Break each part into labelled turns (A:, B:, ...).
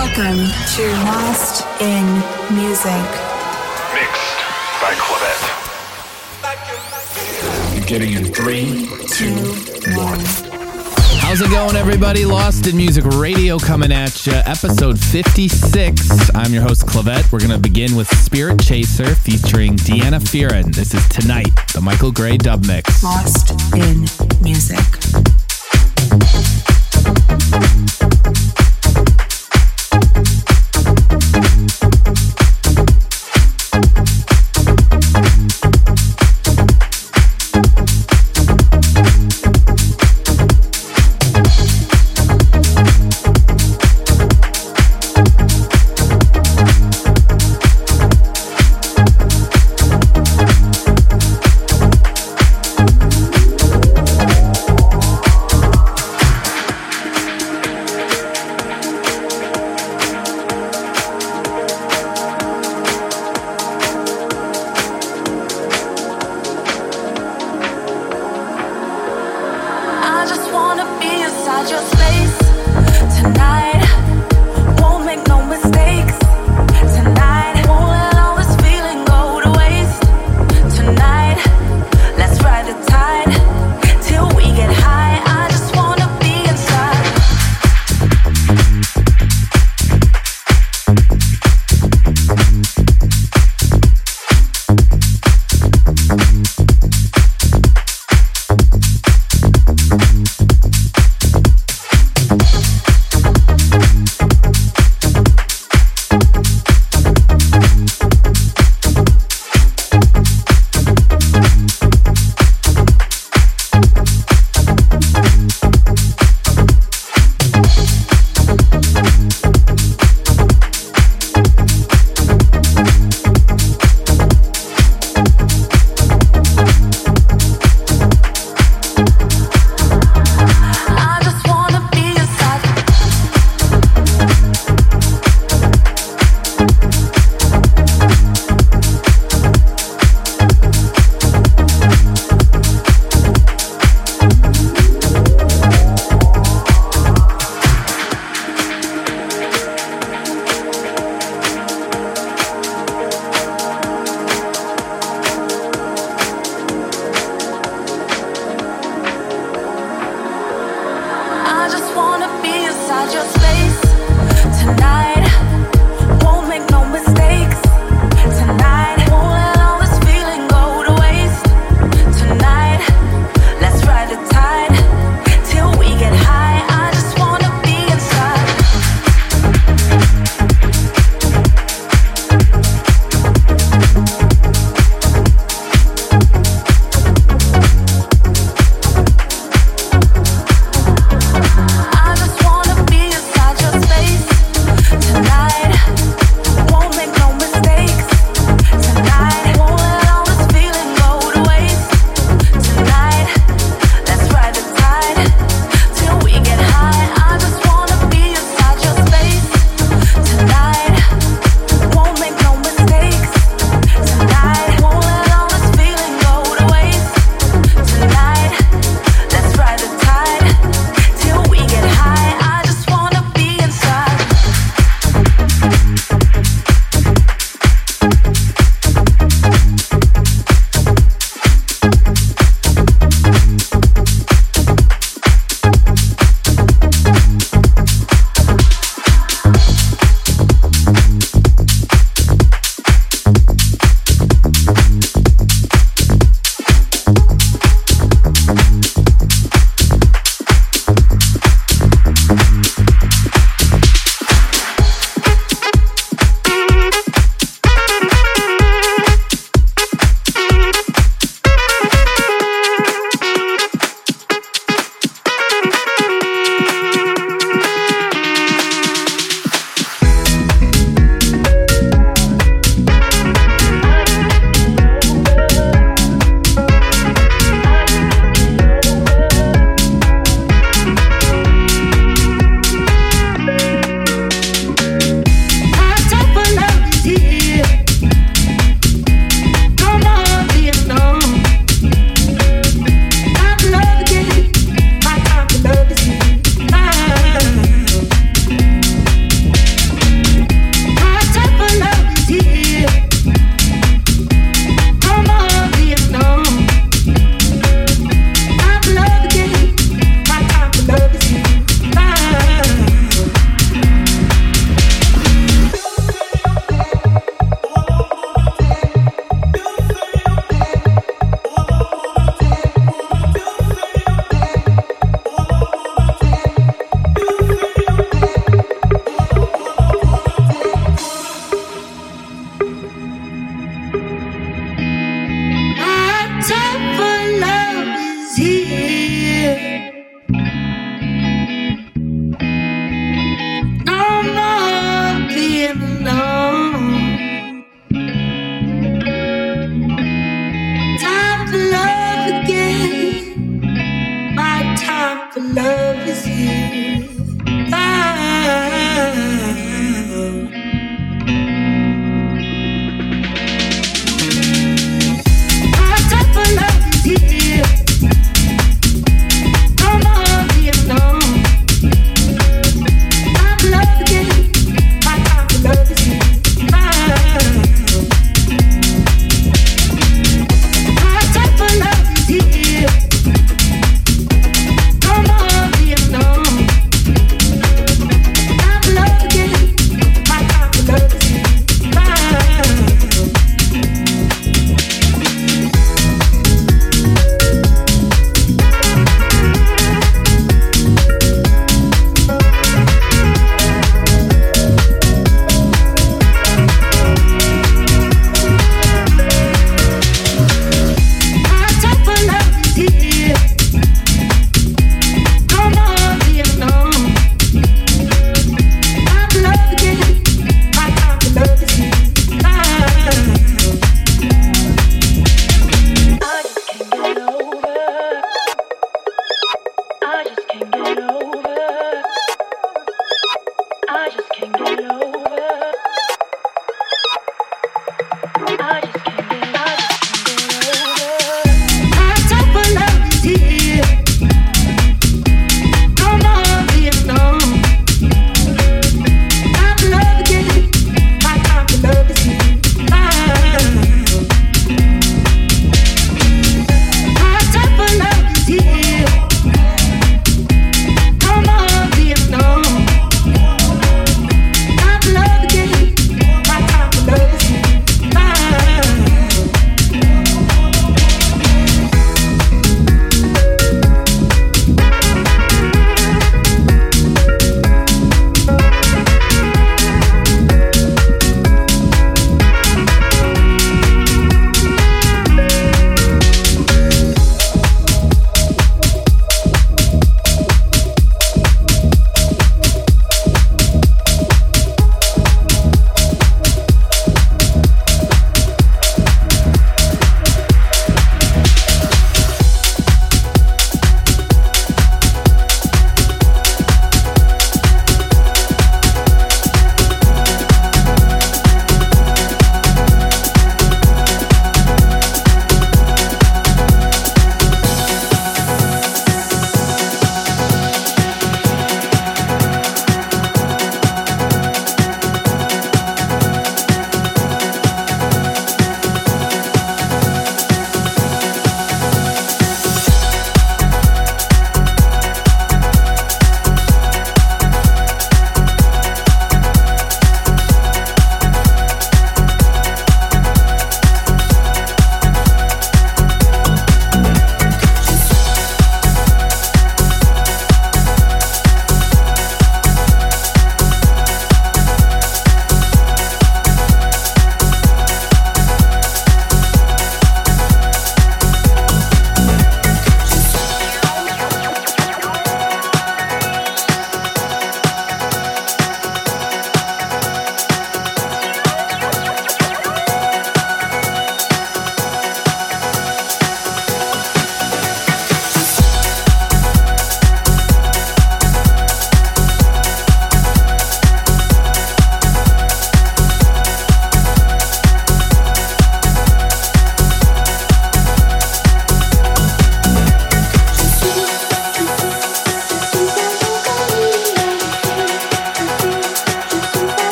A: Welcome to Lost in Musique.
B: Mixed by Clavette.
C: Beginning in three, two, one.
D: How's it going, everybody? Lost in Musique Radio coming at you, episode 56. I'm your host, Clavette. We're going to begin with Spiritchaser featuring Deanna Fearon. This is Tonight, the Michael Gray dub mix.
A: Lost in Musique. tears.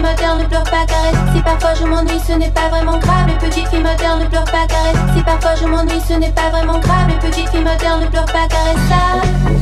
E: Moderne ne pleure pas caresse. Si parfois je m'ennuie, ce n'est pas vraiment grave. Les petites filles modernes ne pleure pas caresse. Si parfois je m'ennuie, ce n'est pas vraiment grave. Les petites filles modernes ne pleure pas caresse.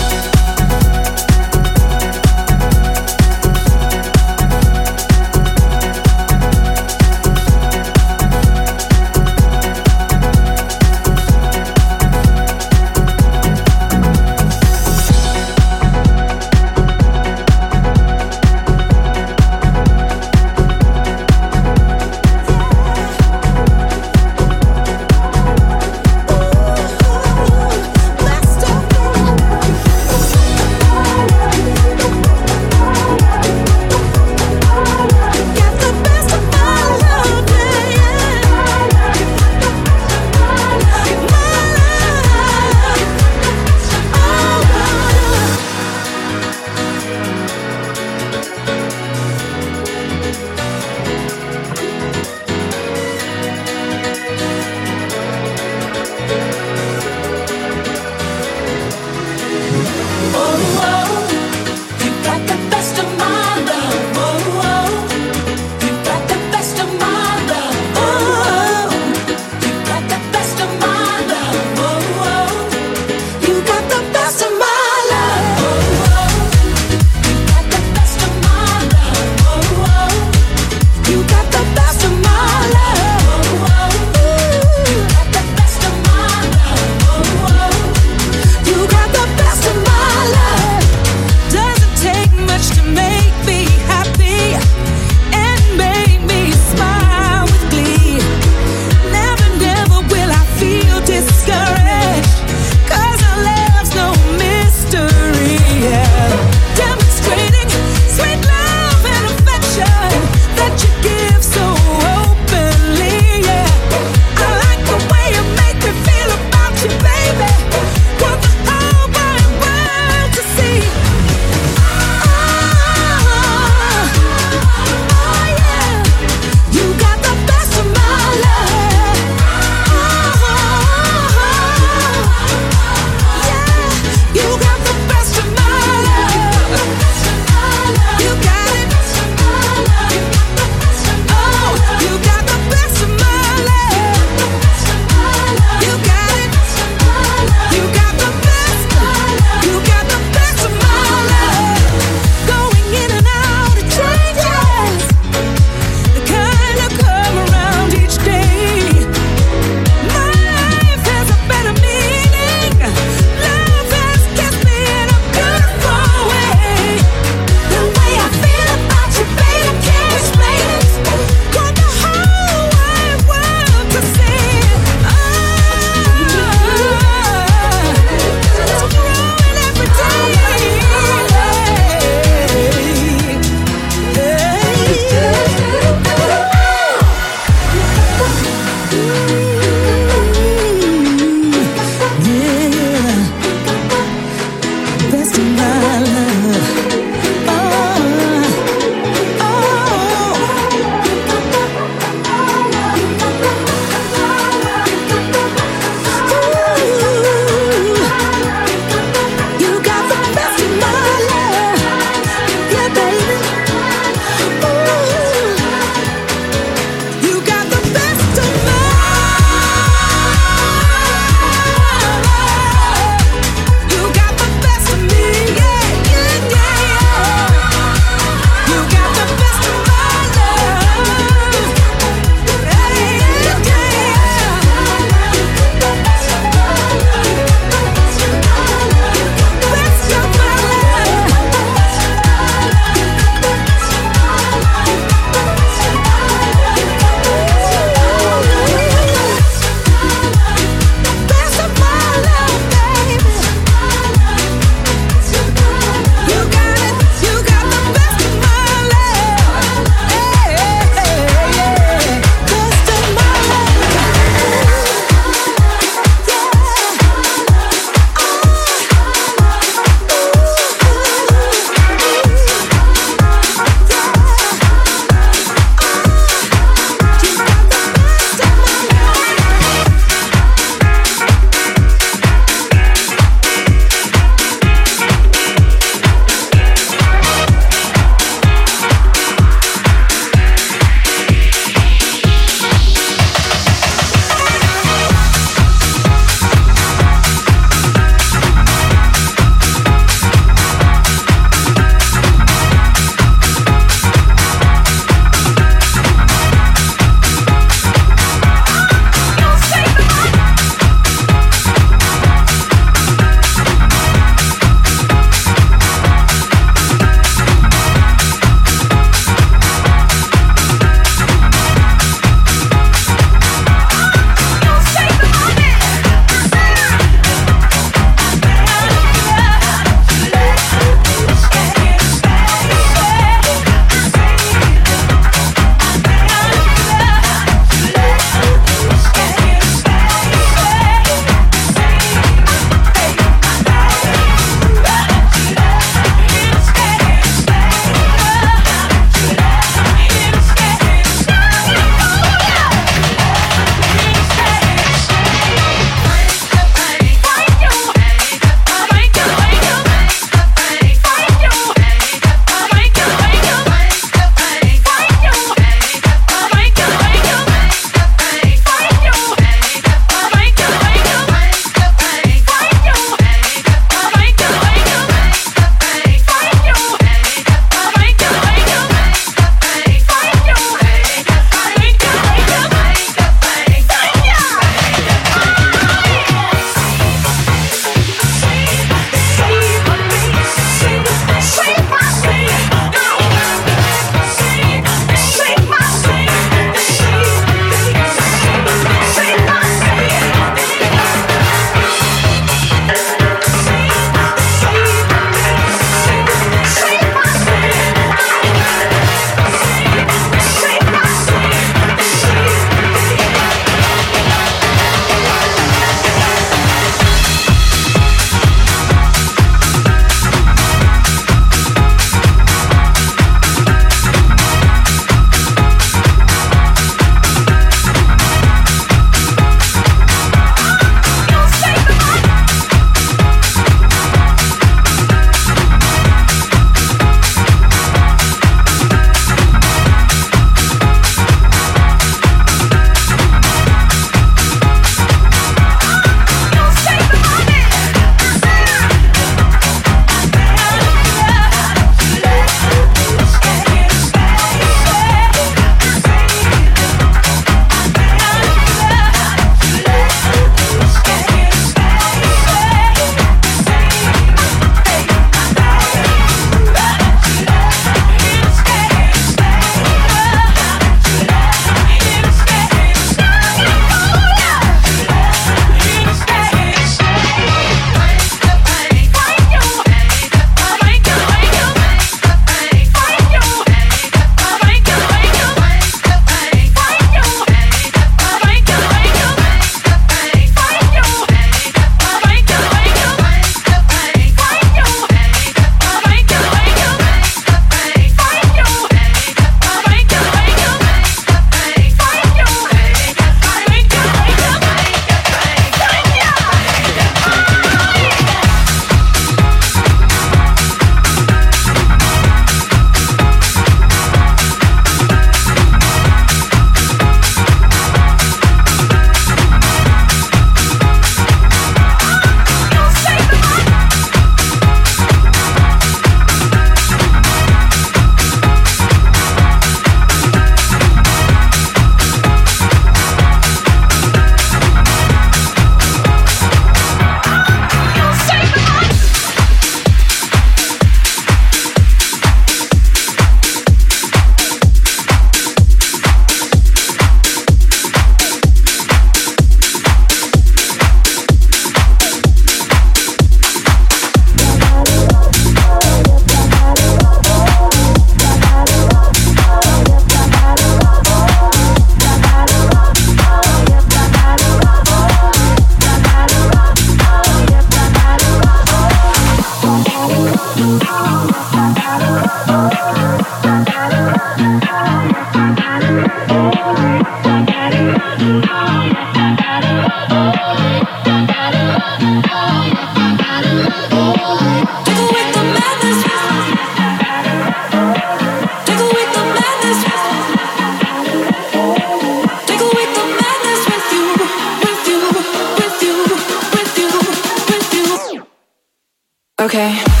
D: okay.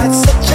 D: heart. Such